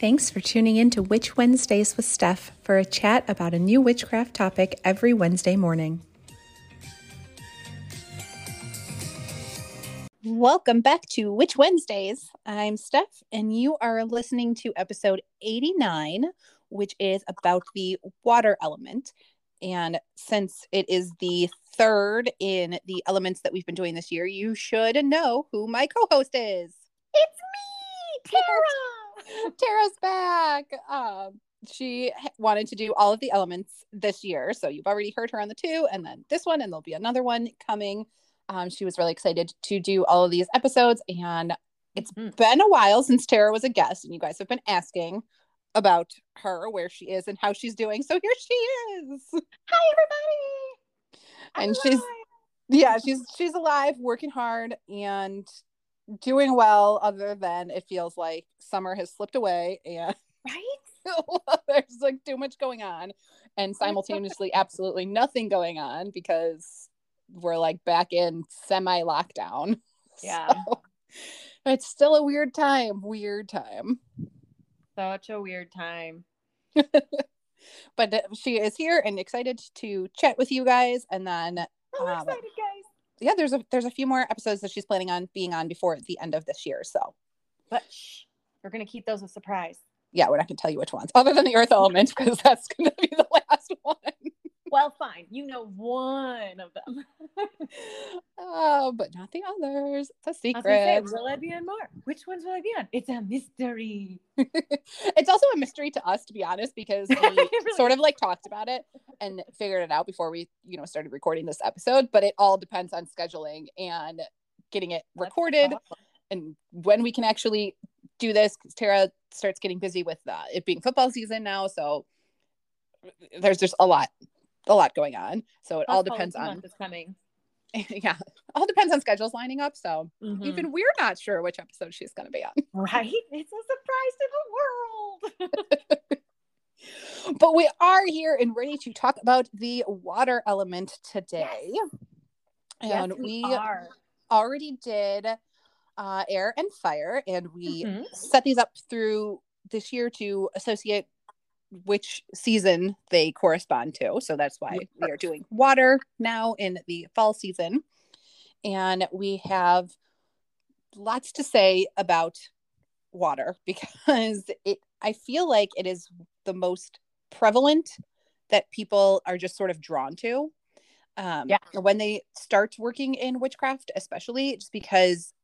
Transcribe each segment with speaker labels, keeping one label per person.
Speaker 1: Thanks for tuning in to Witch Wednesdays with Steph for a chat about a new witchcraft topic every Wednesday morning. Welcome back to Witch Wednesdays. I'm Steph, and you are listening to episode 89, which is about the water element. And since it is the third in the elements that we've been doing this year, you should know who my co host is.
Speaker 2: It's me, Tara.
Speaker 1: Tara's back. Um, she wanted to do all of the elements this year. So you've already heard her on the two, and then this one, and there'll be another one coming. Um, she was really excited to do all of these episodes. And it's mm-hmm. been a while since Tara was a guest, and you guys have been asking about her, where she is, and how she's doing. So here she is.
Speaker 2: Hi, everybody.
Speaker 1: I'm and alive. she's yeah, she's she's alive, working hard, and doing well. Other than it feels like summer has slipped away, and
Speaker 2: right,
Speaker 1: there's like too much going on, and simultaneously absolutely nothing going on because we're like back in semi lockdown.
Speaker 2: Yeah.
Speaker 1: So, it's still a weird time. Weird time.
Speaker 2: Such a weird time.
Speaker 1: but uh, she is here and excited to chat with you guys. And then,
Speaker 2: I'm um, excited.
Speaker 1: Yeah, there's a there's a few more episodes that she's planning on being on before the end of this year. So,
Speaker 2: but shh, we're gonna keep those a surprise.
Speaker 1: Yeah, we're not gonna tell you which ones, other than the Earth Element, because that's gonna be the last one.
Speaker 2: Well, fine. You know one of them.
Speaker 1: oh, but not the others. It's a secret.
Speaker 2: Say, will I be on more? Which ones will I be on? It's a mystery.
Speaker 1: it's also a mystery to us, to be honest, because we really sort of like talked about it and figured it out before we, you know, started recording this episode. But it all depends on scheduling and getting it recorded awesome. and when we can actually do this. Because Tara starts getting busy with uh, it being football season now, so there's just a lot a lot going on. So it all depends on
Speaker 2: is coming.
Speaker 1: yeah, all depends on schedules lining up. So mm-hmm. even we're not sure which episode she's going to be on.
Speaker 2: Right? It's a surprise to the
Speaker 1: world. but we are here and ready to talk about the water element today.
Speaker 2: Yes.
Speaker 1: And
Speaker 2: yes, we,
Speaker 1: we
Speaker 2: are.
Speaker 1: already did uh, air and fire, and we mm-hmm. set these up through this year to associate which season they correspond to. So that's why we are doing water now in the fall season. And we have lots to say about water because it I feel like it is the most prevalent that people are just sort of drawn to. Um, yeah. when they start working in witchcraft, especially just because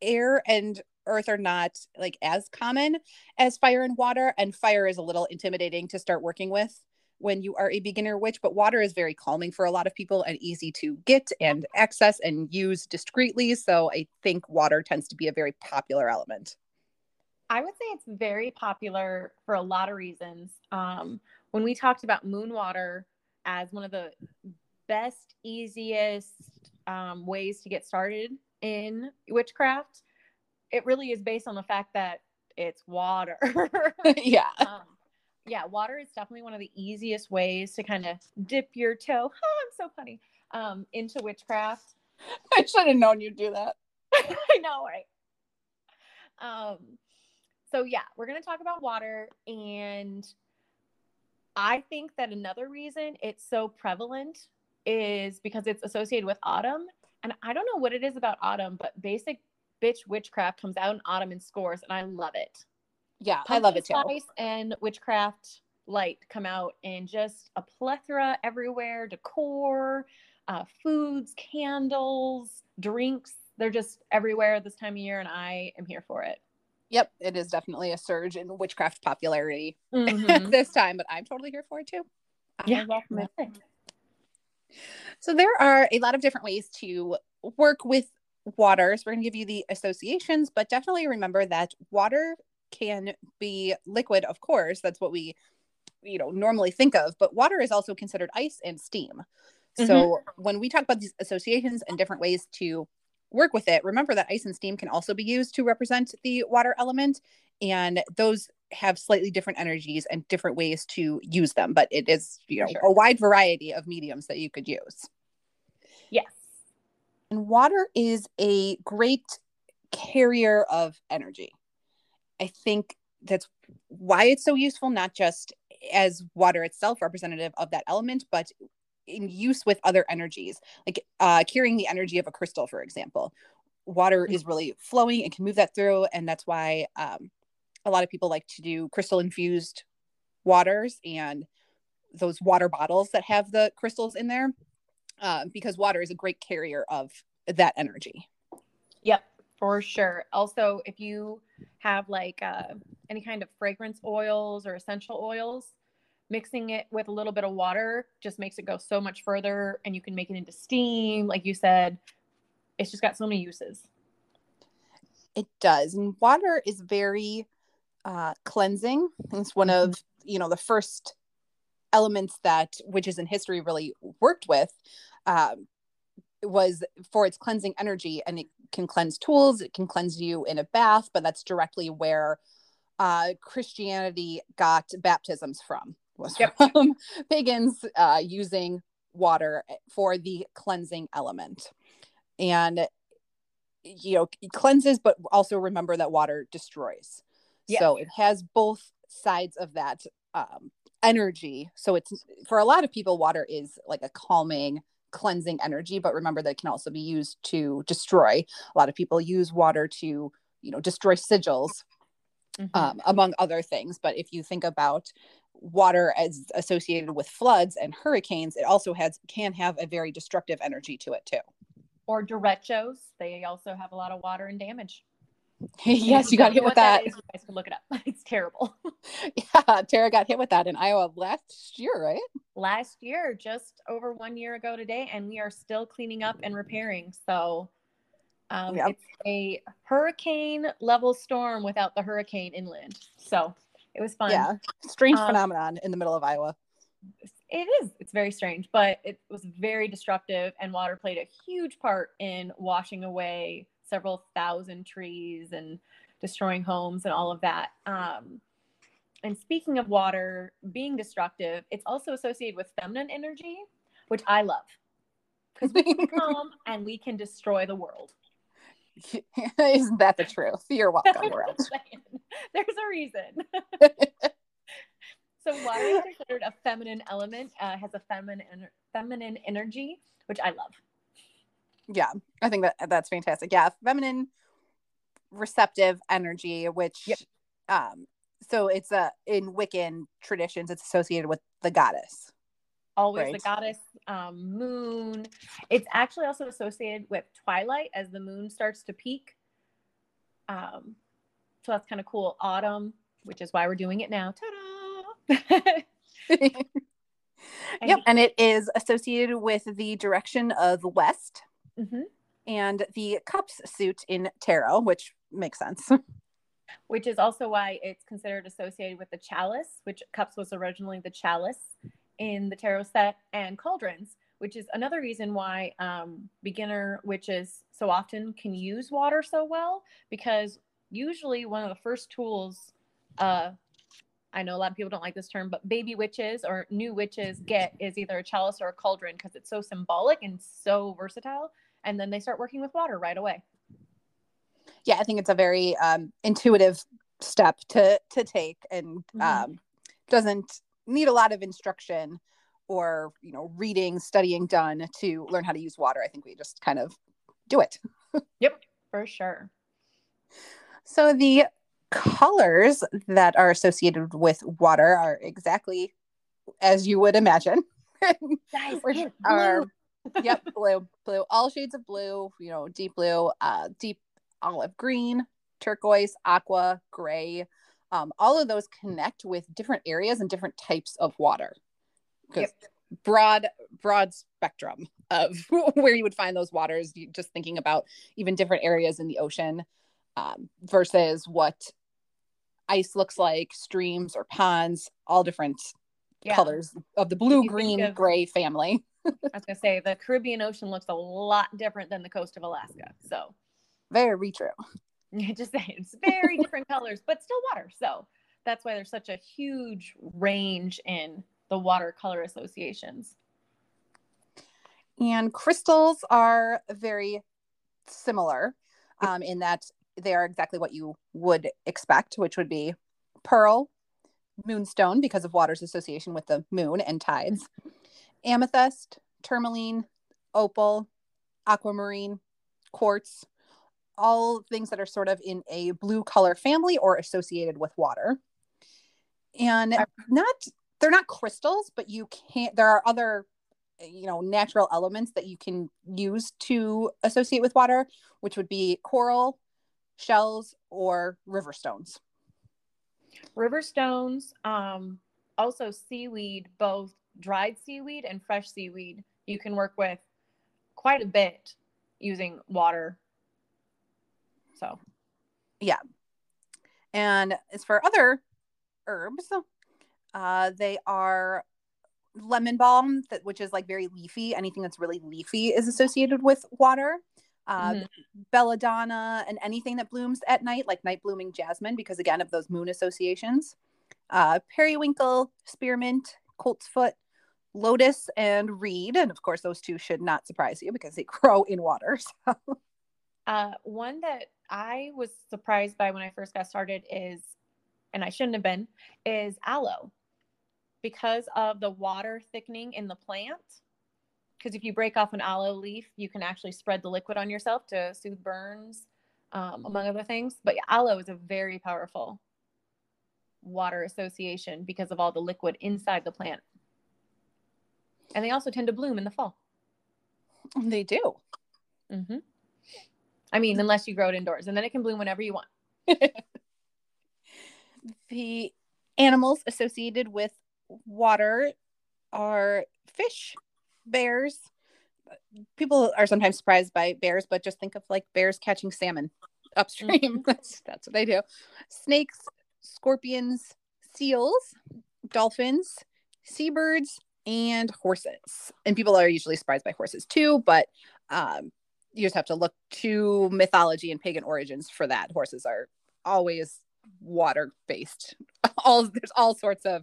Speaker 1: air and earth are not like as common as fire and water and fire is a little intimidating to start working with when you are a beginner witch but water is very calming for a lot of people and easy to get and access and use discreetly so i think water tends to be a very popular element.
Speaker 2: I would say it's very popular for a lot of reasons. Um, when we talked about moon water as one of the best easiest um, ways to get started in witchcraft it really is based on the fact that it's water.
Speaker 1: yeah.
Speaker 2: Um, yeah, water is definitely one of the easiest ways to kind of dip your toe. Oh, I'm so funny. Um, into witchcraft.
Speaker 1: I should have known you'd do that.
Speaker 2: I know, right? Um, so yeah, we're gonna talk about water, and I think that another reason it's so prevalent is because it's associated with autumn. And I don't know what it is about autumn, but basic bitch witchcraft comes out in autumn in scores, and I love it.
Speaker 1: Yeah, Pumpkin I love it too.
Speaker 2: Spice and witchcraft light come out in just a plethora everywhere. Decor, uh, foods, candles, drinks. They're just everywhere this time of year, and I am here for it.
Speaker 1: Yep, it is definitely a surge in witchcraft popularity mm-hmm. this time, but I'm totally here for it too.
Speaker 2: Yeah, welcome it.
Speaker 1: So there are a lot of different ways to work with water. So we're going to give you the associations, but definitely remember that water can be liquid, of course. That's what we, you know, normally think of, but water is also considered ice and steam. Mm-hmm. So when we talk about these associations and different ways to work with it, remember that ice and steam can also be used to represent the water element. And those have slightly different energies and different ways to use them, but it is, you know, sure. a wide variety of mediums that you could use. And water is a great carrier of energy. I think that's why it's so useful, not just as water itself representative of that element, but in use with other energies, like uh, carrying the energy of a crystal, for example. Water is really flowing and can move that through, and that's why um, a lot of people like to do crystal infused waters and those water bottles that have the crystals in there, uh, because water is a great carrier of that energy.
Speaker 2: Yep, for sure. Also, if you have like uh, any kind of fragrance oils or essential oils, mixing it with a little bit of water just makes it go so much further and you can make it into steam like you said it's just got so many uses
Speaker 1: it does and water is very uh, cleansing it's one of mm-hmm. you know the first elements that witches in history really worked with um, was for its cleansing energy and it can cleanse tools it can cleanse you in a bath but that's directly where uh, christianity got baptisms from was yep. from pagans uh, using water for the cleansing element. And, you know, cleanses, but also remember that water destroys. So it has both sides of that um, energy. So it's for a lot of people, water is like a calming, cleansing energy, but remember that it can also be used to destroy. A lot of people use water to, you know, destroy sigils. Mm-hmm. Um, among other things. But if you think about water as associated with floods and hurricanes, it also has can have a very destructive energy to it too.
Speaker 2: Or derechos, they also have a lot of water and damage.
Speaker 1: yes, you got hit with that.
Speaker 2: that is, you guys can look it up. It's terrible.
Speaker 1: yeah, Tara got hit with that in Iowa last year, right?
Speaker 2: Last year, just over one year ago today, and we are still cleaning up and repairing. So um, yep. it's a hurricane level storm without the hurricane inland. So it was fun.
Speaker 1: Yeah. Strange um, phenomenon in the middle of Iowa.
Speaker 2: It is. It's very strange, but it was very destructive, and water played a huge part in washing away several thousand trees and destroying homes and all of that. Um, and speaking of water being destructive, it's also associated with feminine energy, which I love because we can come and we can destroy the world.
Speaker 1: Isn't that the truth? You're welcome, world.
Speaker 2: There's a reason. so water is considered a feminine element, uh, has a feminine feminine energy, which I love.
Speaker 1: Yeah, I think that that's fantastic. Yeah, feminine receptive energy, which yep. um so it's a in Wiccan traditions, it's associated with the goddess
Speaker 2: always right. the goddess um, moon it's actually also associated with twilight as the moon starts to peak um, so that's kind of cool autumn which is why we're doing it now Ta-da!
Speaker 1: yep and it is associated with the direction of west mm-hmm. and the cups suit in tarot which makes sense
Speaker 2: which is also why it's considered associated with the chalice which cups was originally the chalice in the tarot set and cauldrons, which is another reason why um, beginner witches so often can use water so well because usually one of the first tools uh, I know a lot of people don't like this term, but baby witches or new witches get is either a chalice or a cauldron because it's so symbolic and so versatile. And then they start working with water right away.
Speaker 1: Yeah, I think it's a very um, intuitive step to to take, and mm-hmm. um, doesn't need a lot of instruction or you know reading studying done to learn how to use water. I think we just kind of do it.
Speaker 2: Yep for sure.
Speaker 1: So the colors that are associated with water are exactly as you would imagine.
Speaker 2: Guys, are
Speaker 1: yep blue blue all shades of blue you know deep blue uh deep olive green turquoise aqua gray um, all of those connect with different areas and different types of water because yep. broad broad spectrum of where you would find those waters just thinking about even different areas in the ocean um, versus what ice looks like streams or ponds all different yeah. colors of the blue green of, gray family
Speaker 2: i was gonna say the caribbean ocean looks a lot different than the coast of alaska so.
Speaker 1: Very true
Speaker 2: just saying it's very different colors but still water so that's why there's such a huge range in the watercolor associations.
Speaker 1: And crystals are very similar um, in that they are exactly what you would expect which would be pearl, moonstone because of water's association with the moon and tides, amethyst, tourmaline, opal, aquamarine, quartz, all things that are sort of in a blue color family or associated with water. And not they're not crystals, but you can't there are other you know natural elements that you can use to associate with water, which would be coral, shells, or river stones.
Speaker 2: River stones, um, also seaweed, both dried seaweed and fresh seaweed, you can work with quite a bit using water. So,
Speaker 1: yeah. And as for other herbs, uh, they are lemon balm, that which is like very leafy. Anything that's really leafy is associated with water. Uh, mm-hmm. belladonna and anything that blooms at night, like night blooming jasmine, because again of those moon associations. Uh, periwinkle, spearmint, coltsfoot, lotus, and reed, and of course those two should not surprise you because they grow in water. So.
Speaker 2: Uh, one that I was surprised by when I first got started is, and I shouldn't have been, is aloe because of the water thickening in the plant. Because if you break off an aloe leaf, you can actually spread the liquid on yourself to soothe burns, um, among other things. But aloe is a very powerful water association because of all the liquid inside the plant. And they also tend to bloom in the fall.
Speaker 1: They do.
Speaker 2: Mm-hmm. I mean, unless you grow it indoors, and then it can bloom whenever you want.
Speaker 1: the animals associated with water are fish, bears. People are sometimes surprised by bears, but just think of like bears catching salmon upstream. Mm-hmm. that's that's what they do. Snakes, scorpions, seals, dolphins, seabirds, and horses. And people are usually surprised by horses too, but um, you just have to look to mythology and pagan origins for that. Horses are always water based. All there's all sorts of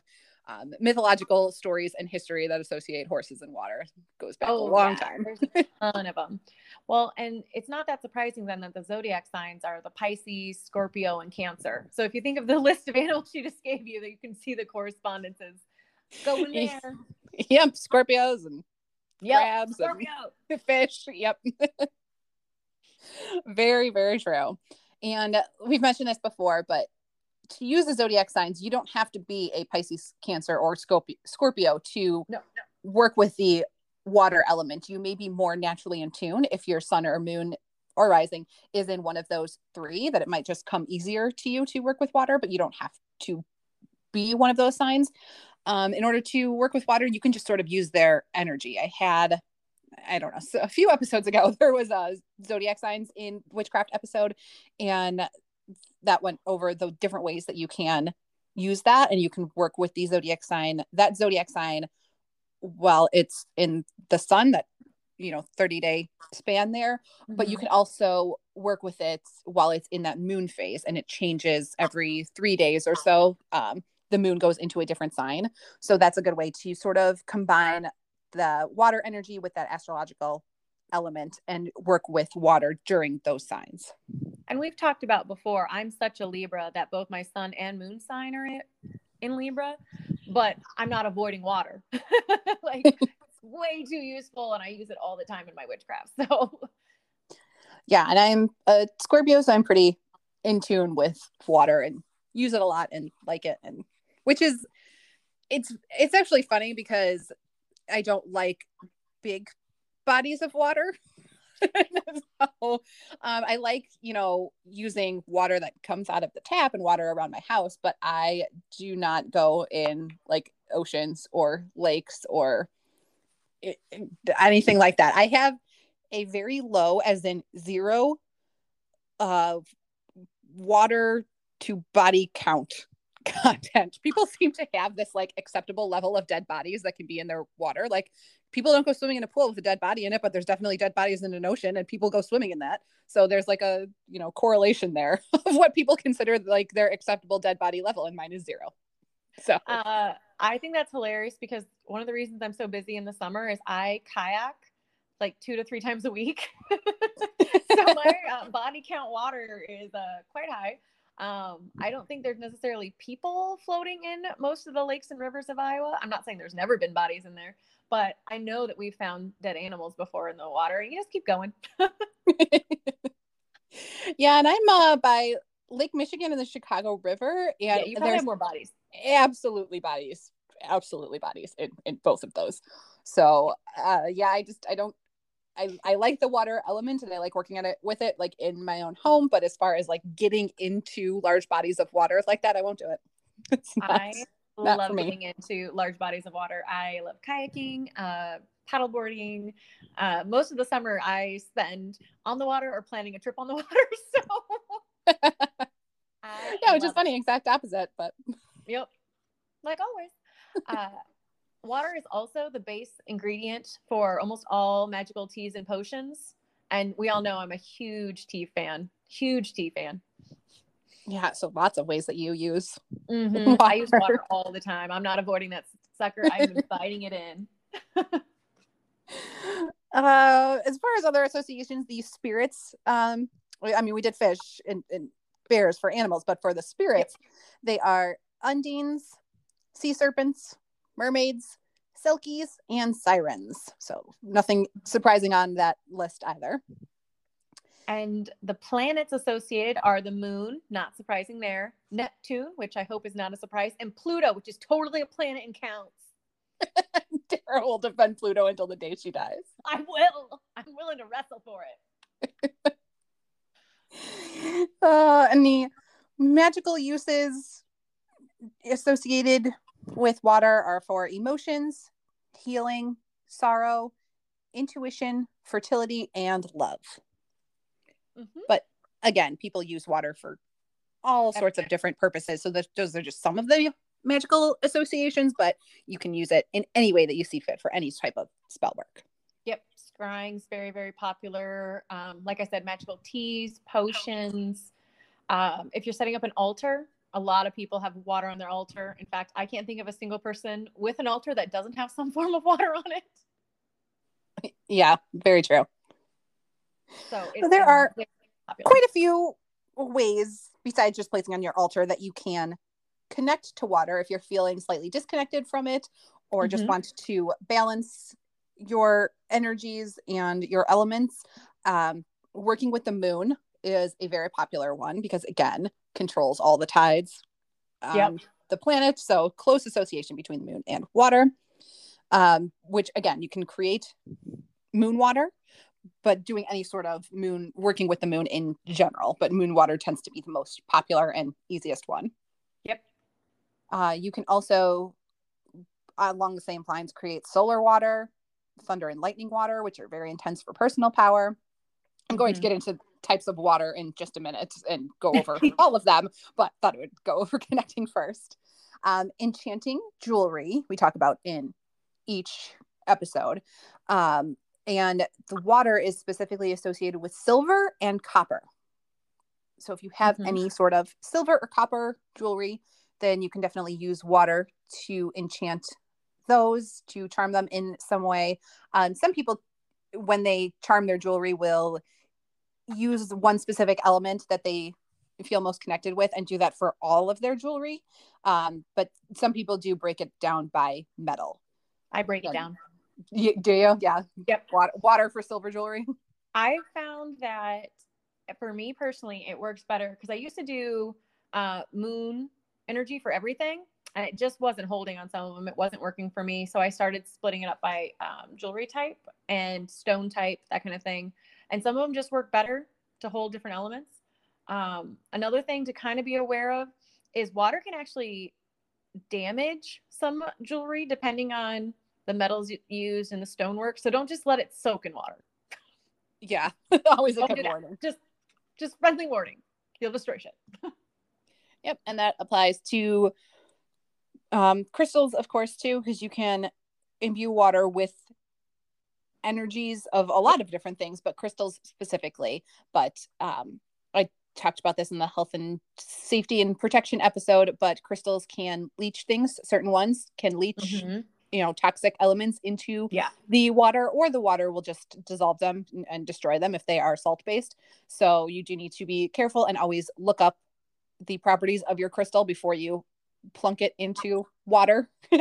Speaker 1: um, mythological stories and history that associate horses and water. It goes back oh, a long yeah. time.
Speaker 2: There's a ton of them. Well, and it's not that surprising then that the zodiac signs are the Pisces, Scorpio, and Cancer. So if you think of the list of animals she just gave you, that you can see the correspondences going there.
Speaker 1: Yep, Scorpios and yep, crabs Scorpio. and fish. Yep. very, very true. And we've mentioned this before, but to use the zodiac signs, you don't have to be a Pisces, Cancer, or Scorpio to no, no. work with the water element. You may be more naturally in tune if your sun or moon or rising is in one of those three, that it might just come easier to you to work with water, but you don't have to be one of those signs. Um, in order to work with water, you can just sort of use their energy. I had, I don't know, so a few episodes ago, there was a zodiac signs in witchcraft episode, and that went over the different ways that you can use that and you can work with the zodiac sign that zodiac sign while it's in the sun that you know 30 day span there mm-hmm. but you mm-hmm. can also work with it while it's in that moon phase and it changes every three days or so um, the moon goes into a different sign so that's a good way to sort of combine the water energy with that astrological element and work with water during those signs.
Speaker 2: And we've talked about before, I'm such a Libra that both my sun and moon sign are in Libra, but I'm not avoiding water. like it's way too useful and I use it all the time in my witchcraft. So
Speaker 1: yeah, and I'm a Scorpio, so I'm pretty in tune with water and use it a lot and like it and which is it's it's actually funny because I don't like big bodies of water. so, um, I like, you know, using water that comes out of the tap and water around my house, but I do not go in like oceans or lakes or it, anything like that. I have a very low, as in zero, uh, water to body count content. People seem to have this like acceptable level of dead bodies that can be in their water. Like people don't go swimming in a pool with a dead body in it, but there's definitely dead bodies in an ocean and people go swimming in that. So there's like a, you know, correlation there of what people consider like their acceptable dead body level and mine is zero. So
Speaker 2: uh, I think that's hilarious because one of the reasons I'm so busy in the summer is I kayak like two to three times a week. so my uh, body count water is uh, quite high. Um, I don't think there's necessarily people floating in most of the lakes and rivers of Iowa. I'm not saying there's never been bodies in there, but I know that we've found dead animals before in the water, and you just keep going.
Speaker 1: yeah, and I'm uh, by Lake Michigan and the Chicago River, and
Speaker 2: yeah, there's more bodies.
Speaker 1: Absolutely bodies, absolutely bodies in, in both of those. So uh, yeah, I just I don't I, I like the water element and I like working on it with it like in my own home. But as far as like getting into large bodies of water like that, I won't do it.
Speaker 2: It's not, I not love getting into large bodies of water. I love kayaking, uh, paddleboarding. Uh, most of the summer I spend on the water or planning a trip on the water. So
Speaker 1: yeah, which is funny, exact opposite, but
Speaker 2: yep, like always. Uh, water is also the base ingredient for almost all magical teas and potions. And we all know I'm a huge tea fan, huge tea fan.
Speaker 1: Yeah, so lots of ways that you use.
Speaker 2: Mm-hmm. I use water all the time. I'm not avoiding that sucker. I'm inviting it in.
Speaker 1: uh, as far as other associations, these spirits. Um, I mean, we did fish and, and bears for animals, but for the spirits, they are undines, sea serpents, mermaids, selkies, and sirens. So nothing surprising on that list either.
Speaker 2: And the planets associated are the moon, not surprising there, Neptune, which I hope is not a surprise, and Pluto, which is totally a planet and counts.
Speaker 1: Tara will defend Pluto until the day she dies.
Speaker 2: I will. I'm willing to wrestle for it.
Speaker 1: uh, and the magical uses associated with water are for emotions, healing, sorrow, intuition, fertility, and love. Mm-hmm. But again, people use water for all sorts of different purposes. So those are just some of the magical associations, but you can use it in any way that you see fit for any type of spell work.
Speaker 2: Yep. Scrying's very, very popular. Um, like I said, magical teas, potions. Um, if you're setting up an altar, a lot of people have water on their altar. In fact, I can't think of a single person with an altar that doesn't have some form of water on it.
Speaker 1: Yeah, very true. So, so there are quite a few ways besides just placing on your altar that you can connect to water if you're feeling slightly disconnected from it or mm-hmm. just want to balance your energies and your elements. Um, working with the moon is a very popular one because, again, controls all the tides um, yep. the planet. So close association between the moon and water, um, which again, you can create moon water, but doing any sort of moon, working with the moon in general. But moon water tends to be the most popular and easiest one.
Speaker 2: Yep.
Speaker 1: Uh, you can also, along the same lines, create solar water, thunder and lightning water, which are very intense for personal power. I'm going mm-hmm. to get into types of water in just a minute and go over all of them, but thought it would go over connecting first. Um, enchanting jewelry, we talk about in each episode. Um, and the water is specifically associated with silver and copper. So if you have mm-hmm. any sort of silver or copper jewelry, then you can definitely use water to enchant those, to charm them in some way. Um, some people, when they charm their jewelry, will use one specific element that they feel most connected with and do that for all of their jewelry. Um, but some people do break it down by metal.
Speaker 2: I break and, it down.
Speaker 1: You, do you? Yeah.
Speaker 2: Yep.
Speaker 1: Water, water for silver jewelry.
Speaker 2: I found that for me personally, it works better because I used to do uh, moon energy for everything and it just wasn't holding on some of them. It wasn't working for me. So I started splitting it up by um, jewelry type and stone type, that kind of thing and some of them just work better to hold different elements. Um, another thing to kind of be aware of is water can actually damage some jewelry depending on the metals used in the stonework. So don't just let it soak in water.
Speaker 1: Yeah, always a good warning.
Speaker 2: Just, just friendly warning. You'll destroy shit.
Speaker 1: yep, and that applies to um, crystals, of course, too, because you can imbue water with energies of a lot of different things, but crystals specifically. But um, I talked about this in the health and safety and protection episode, but crystals can leach things. Certain ones can leach. Mm-hmm. You know, toxic elements into
Speaker 2: yeah.
Speaker 1: the water, or the water will just dissolve them and destroy them if they are salt based. So, you do need to be careful and always look up the properties of your crystal before you plunk it into water.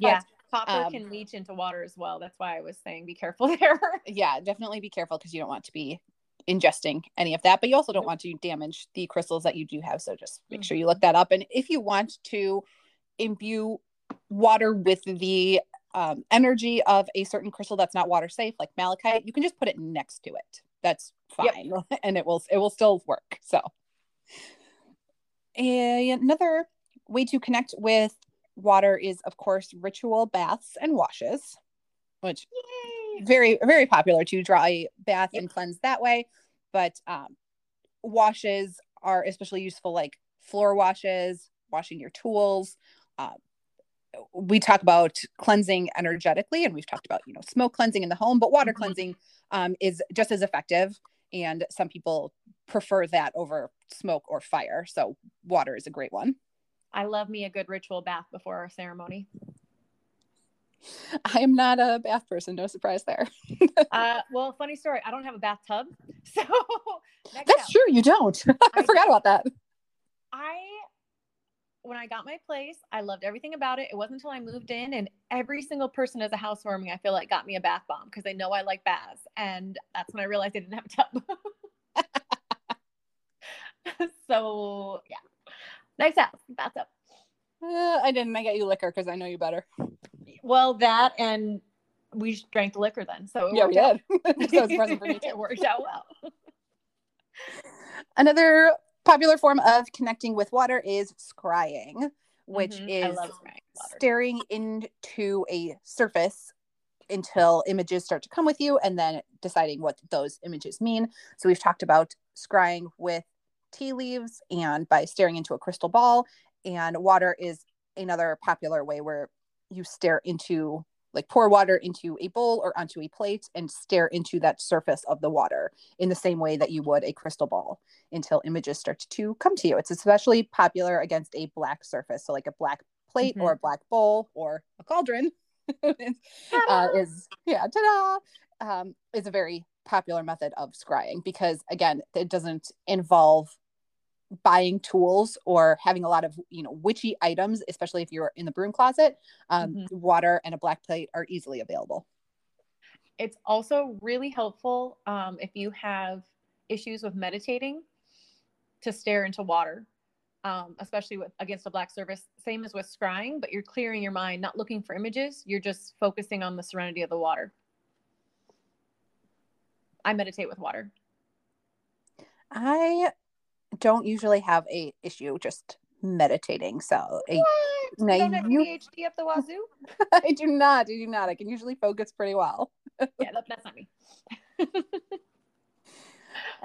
Speaker 2: yeah, copper um, can leach into water as well. That's why I was saying be careful there.
Speaker 1: yeah, definitely be careful because you don't want to be ingesting any of that, but you also don't want to damage the crystals that you do have. So just make mm-hmm. sure you look that up. And if you want to imbue water with the um, energy of a certain crystal that's not water safe, like malachite, you can just put it next to it. That's fine, yep. and it will it will still work. So, and another way to connect with water is, of course, ritual baths and washes, which Yay! very very popular to draw a bath yep. and cleanse that way. But um, washes are especially useful, like floor washes, washing your tools. Uh, we talk about cleansing energetically, and we've talked about you know smoke cleansing in the home, but water mm-hmm. cleansing um, is just as effective. And some people prefer that over smoke or fire. So water is a great one.
Speaker 2: I love me a good ritual bath before our ceremony.
Speaker 1: I am not a bath person. No surprise there.
Speaker 2: uh, well, funny story. I don't have a bathtub, so
Speaker 1: that's true. You don't. I, I forgot about that.
Speaker 2: I when I got my place, I loved everything about it. It wasn't until I moved in and every single person as a housewarming, I feel like got me a bath bomb because they know I like baths. And that's when I realized I didn't have a tub. so yeah. Nice house, bathtub.
Speaker 1: Uh, I didn't. I got you liquor because I know you better.
Speaker 2: Well, that and we drank the liquor then. So
Speaker 1: yeah, we did. so
Speaker 2: it worked out well.
Speaker 1: Another popular form of connecting with water is scrying, which mm-hmm. is staring into a surface until images start to come with you and then deciding what those images mean. So we've talked about scrying with tea leaves and by staring into a crystal ball and water is another popular way where you stare into like pour water into a bowl or onto a plate and stare into that surface of the water in the same way that you would a crystal ball until images start to come to you. It's especially popular against a black surface, so like a black plate mm-hmm. or a black bowl or a cauldron uh, is yeah, ta-da, um, is a very popular method of scrying because again, it doesn't involve buying tools or having a lot of you know witchy items especially if you're in the broom closet um, mm-hmm. water and a black plate are easily available.
Speaker 2: It's also really helpful um, if you have issues with meditating to stare into water um, especially with against a black surface. Same as with scrying but you're clearing your mind not looking for images you're just focusing on the serenity of the water. I meditate with water.
Speaker 1: I don't usually have a issue just meditating. So
Speaker 2: a, you don't have you, ADHD up the wazoo.
Speaker 1: I do not. I do not. I can usually focus pretty well.
Speaker 2: yeah, that, that's not me.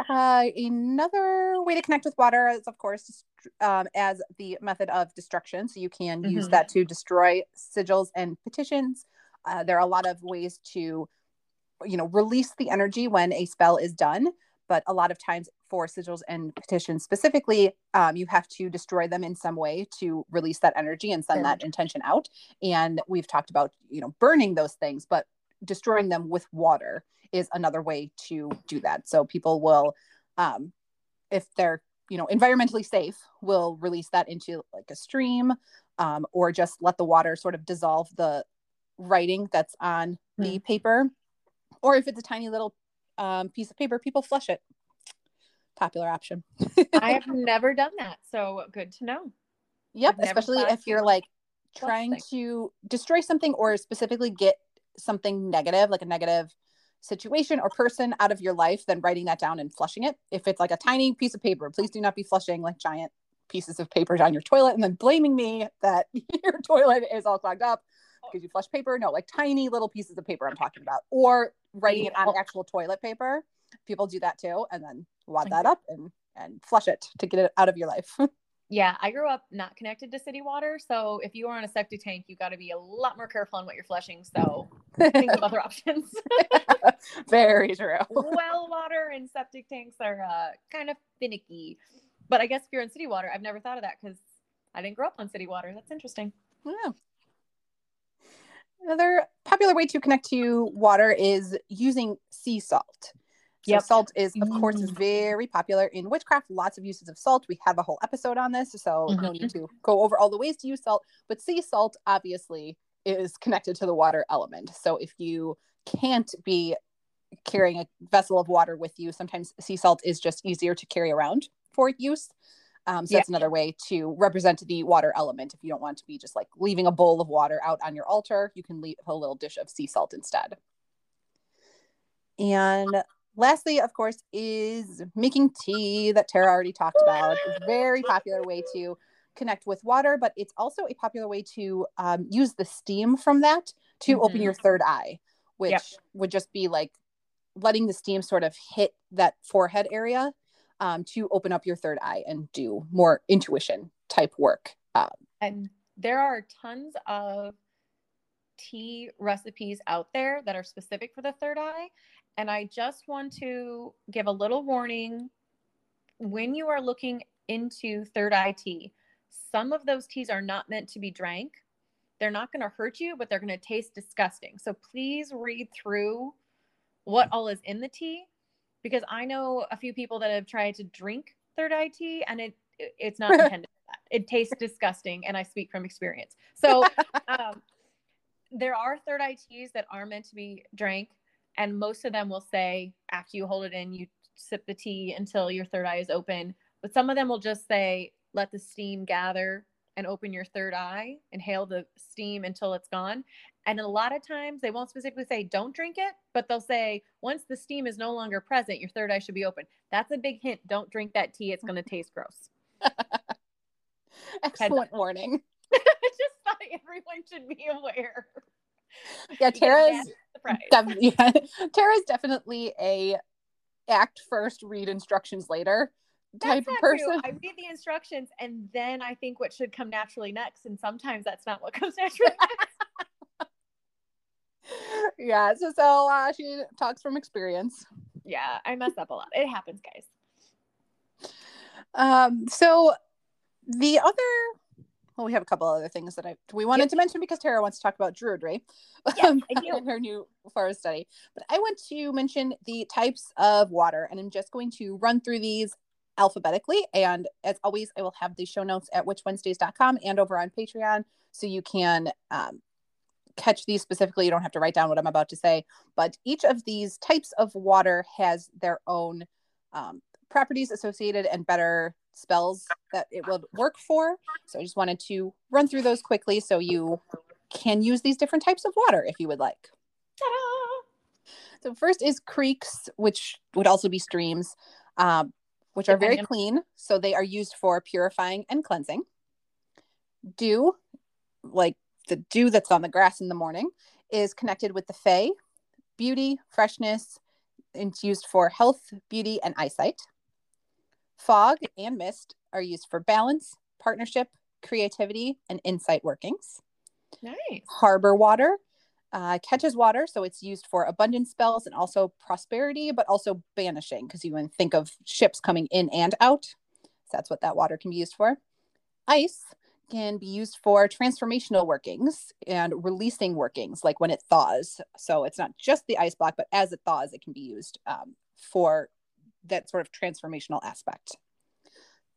Speaker 1: uh, another way to connect with water is, of course, um, as the method of destruction. So you can mm-hmm. use that to destroy sigils and petitions. Uh, there are a lot of ways to, you know, release the energy when a spell is done but a lot of times for sigils and petitions specifically, um, you have to destroy them in some way to release that energy and send that intention out. And we've talked about, you know, burning those things, but destroying them with water is another way to do that. So people will, um, if they're, you know, environmentally safe, will release that into like a stream um, or just let the water sort of dissolve the writing that's on mm. the paper. Or if it's a tiny little um, piece of paper, people flush it. Popular option.
Speaker 2: I have never done that, so good to know.
Speaker 1: Yep, especially if you're like trying thing. to destroy something or specifically get something negative, like a negative situation or person out of your life, then writing that down and flushing it. If it's like a tiny piece of paper, please do not be flushing like giant pieces of paper down your toilet and then blaming me that your toilet is all clogged up oh. because you flush paper. No, like tiny little pieces of paper I'm talking about. Or writing it on actual toilet paper. People do that too, and then wad that up and and flush it to get it out of your life.
Speaker 2: yeah, I grew up not connected to city water, so if you are on a septic tank, you got to be a lot more careful on what you're flushing. So think of other options.
Speaker 1: Very true.
Speaker 2: well water and septic tanks are uh, kind of finicky, but I guess if you're in city water, I've never thought of that because I didn't grow up on city water. That's interesting.
Speaker 1: Yeah. Another popular way to connect to water is using sea salt. Yep. So salt is, of course, mm. very popular in witchcraft. Lots of uses of salt. We have a whole episode on this, so mm-hmm. no need to go over all the ways to use salt. But sea salt obviously is connected to the water element. So if you can't be carrying a vessel of water with you, sometimes sea salt is just easier to carry around for use. Um, so yeah. that's another way to represent the water element. If you don't want to be just like leaving a bowl of water out on your altar, you can leave a little dish of sea salt instead. And lastly, of course, is making tea that Tara already talked about. It's a very popular way to connect with water, but it's also a popular way to um, use the steam from that to mm-hmm. open your third eye, which yep. would just be like letting the steam sort of hit that forehead area um, to open up your third eye and do more intuition type work. Um,
Speaker 2: and there are tons of tea recipes out there that are specific for the third eye. And I just want to give a little warning when you are looking into third eye tea, some of those teas are not meant to be drank. They're not going to hurt you, but they're going to taste disgusting. So please read through what all is in the tea because I know a few people that have tried to drink third eye tea and it it's not intended for that. It tastes disgusting and I speak from experience. So um, there are third eye teas that are meant to be drank and most of them will say after you hold it in you sip the tea until your third eye is open but some of them will just say let the steam gather and open your third eye, inhale the steam until it's gone. And a lot of times they won't specifically say don't drink it, but they'll say once the steam is no longer present, your third eye should be open. That's a big hint. Don't drink that tea. It's going to taste gross.
Speaker 1: Excellent warning.
Speaker 2: I just thought everyone should be aware.
Speaker 1: Yeah, Tara's def- yeah, Tara's definitely a act first, read instructions later type of person. True.
Speaker 2: I read the instructions and then I think what should come naturally next. And sometimes that's not what comes naturally next.
Speaker 1: yeah. So, so uh, she talks from experience.
Speaker 2: Yeah. I mess up a lot. It happens, guys.
Speaker 1: Um, so the other well, we have a couple other things that I we wanted yep. to mention because Tara wants to talk about druidry yes, in her new forest study. But I want to mention the types of water, and I'm just going to run through these alphabetically. And as always, I will have the show notes at witchwednesdays.com and over on Patreon. So you can um, catch these specifically. You don't have to write down what I'm about to say. But each of these types of water has their own um, properties associated and better spells that it will work for. So I just wanted to run through those quickly so you can use these different types of water if you would like. Ta-da! So first is creeks, which would also be streams. Um, which are very clean. So they are used for purifying and cleansing. Dew, like the dew that's on the grass in the morning, is connected with the Fae, beauty, freshness. It's used for health, beauty, and eyesight. Fog and mist are used for balance, partnership, creativity, and insight workings.
Speaker 2: Nice.
Speaker 1: Harbor water uh, catches water, so it's used for abundance spells and also prosperity, but also banishing because you can think of ships coming in and out. So that's what that water can be used for. Ice can be used for transformational workings and releasing workings, like when it thaws. So it's not just the ice block, but as it thaws, it can be used um, for that sort of transformational aspect.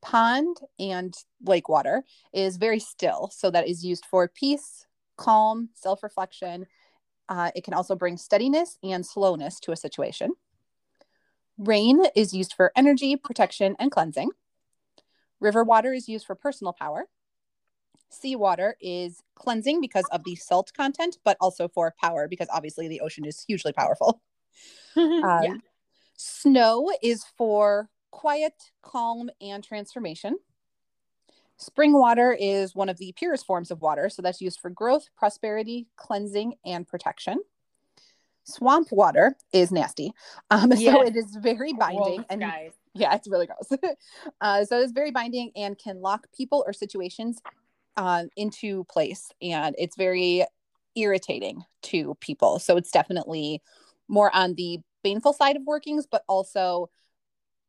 Speaker 1: Pond and lake water is very still, so that is used for peace, calm, self reflection, uh, it can also bring steadiness and slowness to a situation. Rain is used for energy, protection, and cleansing. River water is used for personal power. Seawater is cleansing because of the salt content, but also for power because obviously the ocean is hugely powerful. um, yeah. Snow is for quiet, calm, and transformation. Spring water is one of the purest forms of water, so that's used for growth, prosperity, cleansing, and protection. Swamp water is nasty, um, yes. so it is very binding and guys. yeah, it's really gross. uh, so it's very binding and can lock people or situations uh, into place, and it's very irritating to people. So it's definitely more on the baneful side of workings, but also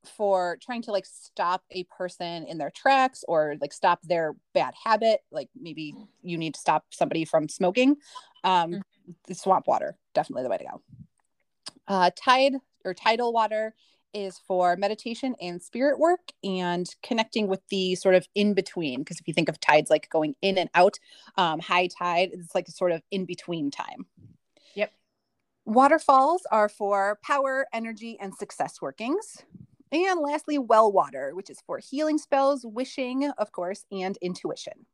Speaker 1: for trying to like stop a person in their tracks or like stop their bad habit like maybe you need to stop somebody from smoking um mm-hmm. the swamp water definitely the way to go uh tide or tidal water is for meditation and spirit work and connecting with the sort of in between. Because if you think of tides like going in and out, um, high tide is like a sort of in between time. Waterfalls are for power, energy, and success workings. And lastly, well water, which is for healing spells, wishing, of course, and intuition.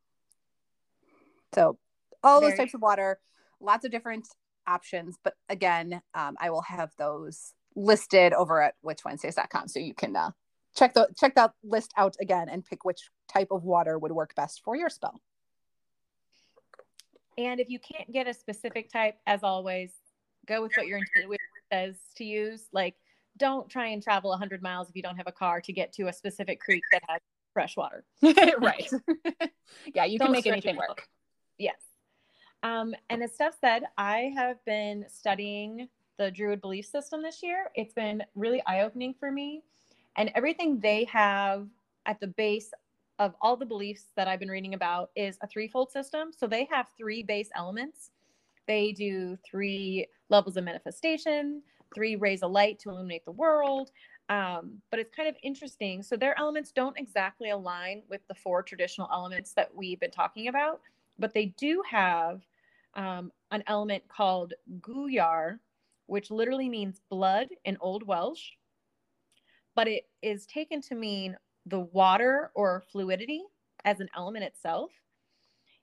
Speaker 1: So, all Very- those types of water, lots of different options. But again, um, I will have those listed over at witchwednesdays.com so you can uh, check the check that list out again and pick which type of water would work best for your spell.
Speaker 2: And if you can't get a specific type, as always, go with what your intuition says to use. Like, don't try and travel 100 miles if you don't have a car to get to a specific creek that has fresh water.
Speaker 1: right. yeah, you don't can make anything work.
Speaker 2: Yes. Um, and as Steph said, I have been studying the Druid belief system this year. It's been really eye opening for me. And everything they have at the base of all the beliefs that I've been reading about is a threefold system. So they have three base elements. They do three levels of manifestation, three rays of light to illuminate the world. Um, but it's kind of interesting. So their elements don't exactly align with the four traditional elements that we've been talking about, but they do have um, an element called Gwyar, which literally means blood in Old Welsh, but it is taken to mean the water or fluidity as an element itself.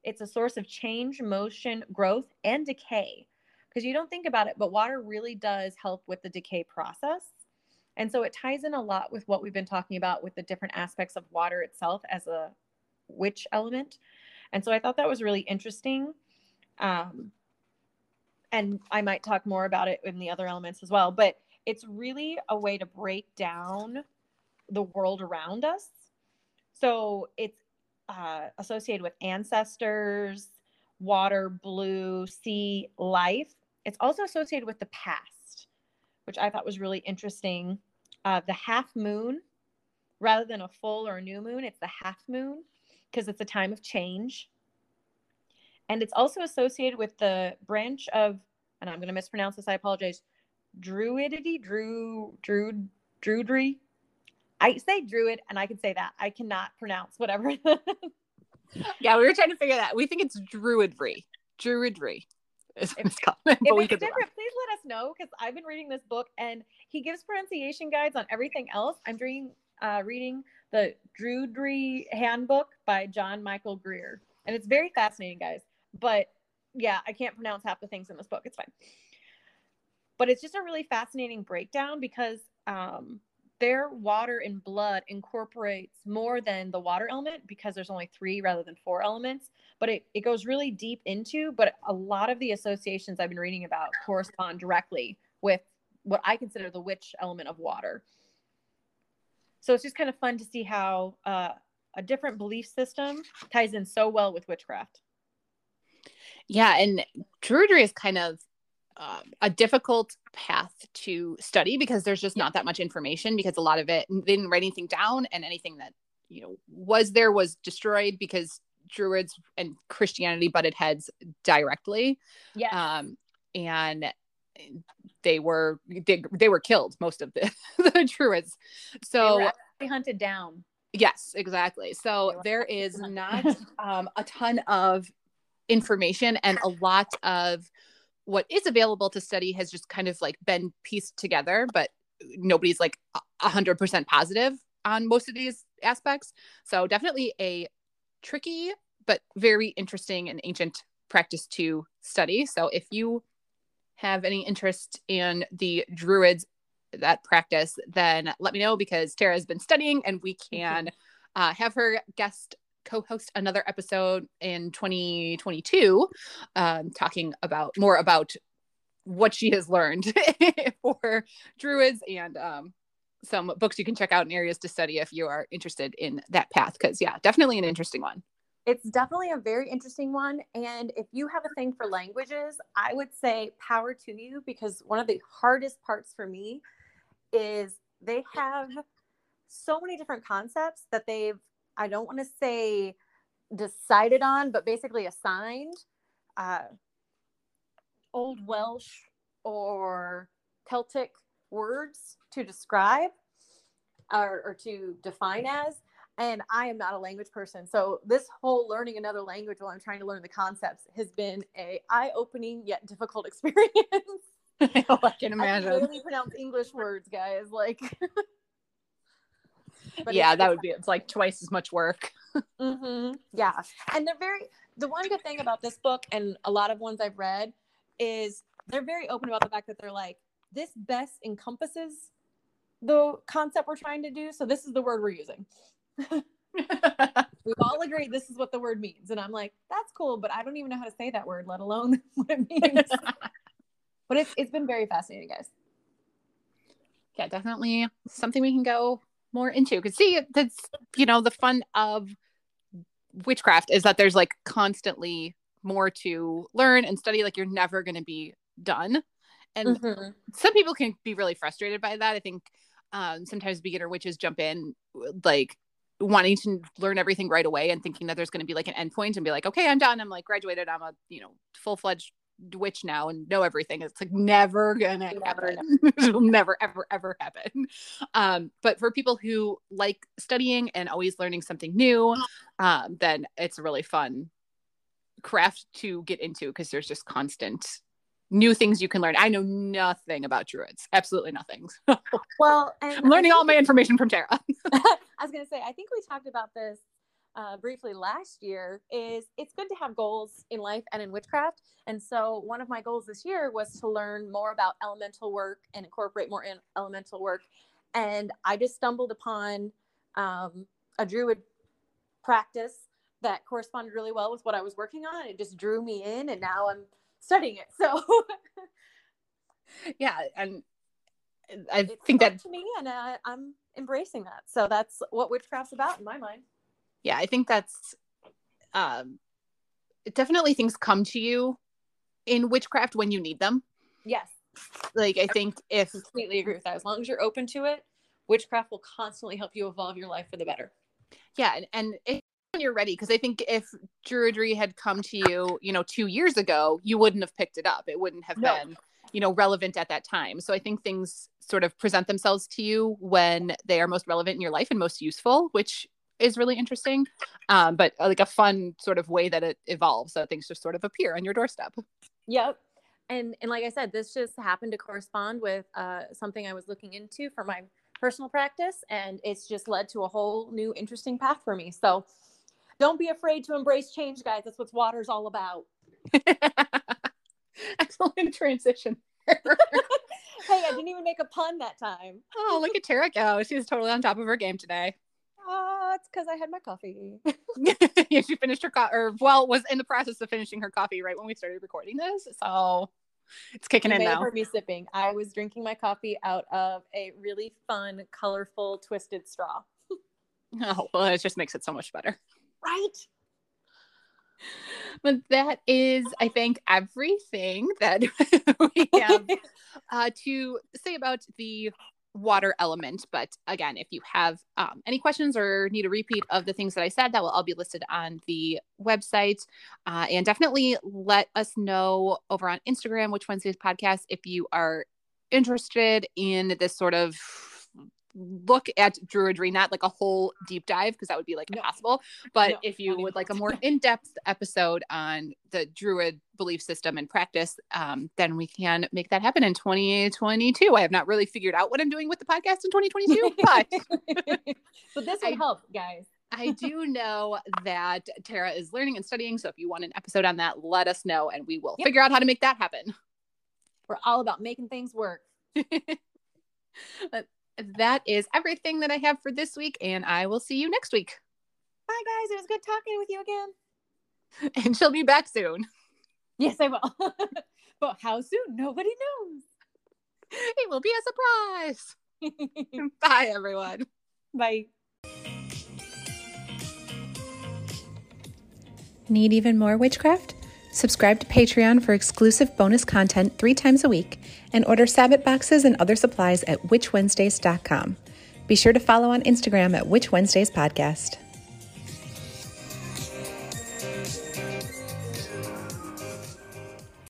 Speaker 2: It's a source of change, motion, growth, and decay. Because you don't think about it, but water really does help with the decay process. And so it ties in a lot with what we've been talking about with the different aspects of water itself as a witch element. And so I thought that was really interesting. Um, and I might talk more about it in the other elements as well. But it's really a way to break down the world around us. So it's uh, associated with ancestors, water, blue, sea, life. It's also associated with the past, which I thought was really interesting. Uh, the half moon, rather than a full or a new moon, it's the half moon because it's a time of change. And it's also associated with the branch of, and I'm going to mispronounce this, I apologize, druidity, dru, druid, druidry. I say druid and I can say that. I cannot pronounce whatever.
Speaker 1: yeah, we were trying to figure that. We think it's druidry. Druidry.
Speaker 2: Is if, it's called, if it's different, please let us know because I've been reading this book and he gives pronunciation guides on everything else. I'm reading uh, reading the Druidry Handbook by John Michael Greer, and it's very fascinating, guys. But yeah, I can't pronounce half the things in this book. It's fine. But it's just a really fascinating breakdown because um, their water and blood incorporates more than the water element because there's only three rather than four elements. But it, it goes really deep into, but a lot of the associations I've been reading about correspond directly with what I consider the witch element of water. So it's just kind of fun to see how uh, a different belief system ties in so well with witchcraft.
Speaker 1: Yeah, and Druidry is kind of um, a difficult path to study because there's just not that much information because a lot of it they didn't write anything down and anything that you know was there was destroyed because druids and christianity butted heads directly.
Speaker 2: Yeah
Speaker 1: um and they were they, they were killed most of the, the druids. So
Speaker 2: they hunted down.
Speaker 1: Yes exactly. So there is not um, a ton of information and a lot of what is available to study has just kind of like been pieced together but nobody's like 100% positive on most of these aspects. So definitely a tricky but very interesting and ancient practice to study. So if you have any interest in the druids that practice then let me know because tara has been studying and we can uh, have her guest co-host another episode in 2022 um, talking about more about what she has learned for druids and um, some books you can check out in areas to study if you are interested in that path because yeah definitely an interesting one.
Speaker 2: It's definitely a very interesting one and if you have a thing for languages i would say power to you because one of the hardest parts for me is they have so many different concepts that they've I don't want to say decided on, but basically assigned uh, Old Welsh or Celtic words to describe or, or to define as. And I am not a language person. So this whole learning another language while I'm trying to learn the concepts has been a eye-opening yet difficult experience.
Speaker 1: I can imagine.
Speaker 2: I can barely pronounce English words, guys. Like
Speaker 1: yeah, that would be it's like twice as much work.
Speaker 2: mm-hmm. Yeah. And they're very the one good thing about this book and a lot of ones I've read is they're very open about the fact that they're like, this best encompasses the concept we're trying to do. So this is the word we're using. We've all agreed this is what the word means. And I'm like, that's cool, but I don't even know how to say that word, let alone what it means. but it's it's been very fascinating, guys.
Speaker 1: Yeah, definitely something we can go more into. Because see, that's you know, the fun of witchcraft is that there's like constantly more to learn and study. Like you're never gonna be done. And mm-hmm. some people can be really frustrated by that. I think um, sometimes beginner witches jump in like wanting to learn everything right away and thinking that there's going to be like an endpoint and be like, okay, I'm done. I'm like graduated. I'm a you know full fledged witch now and know everything. It's like never gonna never, happen. It'll never ever ever happen. Um, but for people who like studying and always learning something new, um, then it's a really fun craft to get into because there's just constant new things you can learn. I know nothing about druids, absolutely nothing.
Speaker 2: well,
Speaker 1: I'm learning all my information from Tara.
Speaker 2: I was to say, I think we talked about this uh, briefly last year. Is it's good to have goals in life and in witchcraft. And so, one of my goals this year was to learn more about elemental work and incorporate more in elemental work. And I just stumbled upon um, a druid practice that corresponded really well with what I was working on. It just drew me in, and now I'm studying it. So
Speaker 1: yeah, and I it's think that
Speaker 2: to me, and uh, I'm embracing that. So that's what witchcraft's about in my mind.
Speaker 1: Yeah, I think that's um, definitely things come to you in witchcraft when you need them.
Speaker 2: Yes.
Speaker 1: Like I think if I
Speaker 2: completely agree with that. As long as you're open to it, witchcraft will constantly help you evolve your life for the better.
Speaker 1: Yeah, and, and it, when you're ready because i think if druidry had come to you you know two years ago you wouldn't have picked it up it wouldn't have no. been you know relevant at that time so i think things sort of present themselves to you when they are most relevant in your life and most useful which is really interesting um, but uh, like a fun sort of way that it evolves so things just sort of appear on your doorstep
Speaker 2: yep and and like i said this just happened to correspond with uh, something i was looking into for my personal practice and it's just led to a whole new interesting path for me so don't be afraid to embrace change, guys. That's what water's all about.
Speaker 1: Excellent transition.
Speaker 2: hey, I didn't even make a pun that time.
Speaker 1: Oh, look at Tara go. She's totally on top of her game today.
Speaker 2: Oh, it's because I had my coffee.
Speaker 1: yeah, she finished her coffee, or well, was in the process of finishing her coffee right when we started recording this. So it's kicking you in now.
Speaker 2: Me sipping, I was drinking my coffee out of a really fun, colorful, twisted straw.
Speaker 1: oh, well, it just makes it so much better
Speaker 2: right?
Speaker 1: But that is, I think, everything that we have uh, to say about the water element. But again, if you have um, any questions or need a repeat of the things that I said, that will all be listed on the website. Uh, and definitely let us know over on Instagram, Witch Wednesdays podcast, if you are interested in this sort of look at druidry, not like a whole deep dive because that would be like no. impossible. But no, if you would like a more in depth episode on the druid belief system and practice, um, then we can make that happen in 2022. I have not really figured out what I'm doing with the podcast in 2022, but
Speaker 2: but this would I, help, guys.
Speaker 1: I do know that Tara is learning and studying. So if you want an episode on that, let us know and we will yep. figure out how to make that happen.
Speaker 2: We're all about making things work.
Speaker 1: but that is everything that I have for this week, and I will see you next week.
Speaker 2: Bye, guys. It was good talking with you again.
Speaker 1: And she'll be back soon.
Speaker 2: Yes, I will. but how soon? Nobody knows.
Speaker 1: It will be a surprise. Bye, everyone.
Speaker 2: Bye.
Speaker 3: Need even more witchcraft? Subscribe to Patreon for exclusive bonus content three times a week and order Sabbat boxes and other supplies at witchwednesdays.com. Be sure to follow on Instagram at Witch Wednesdays Podcast.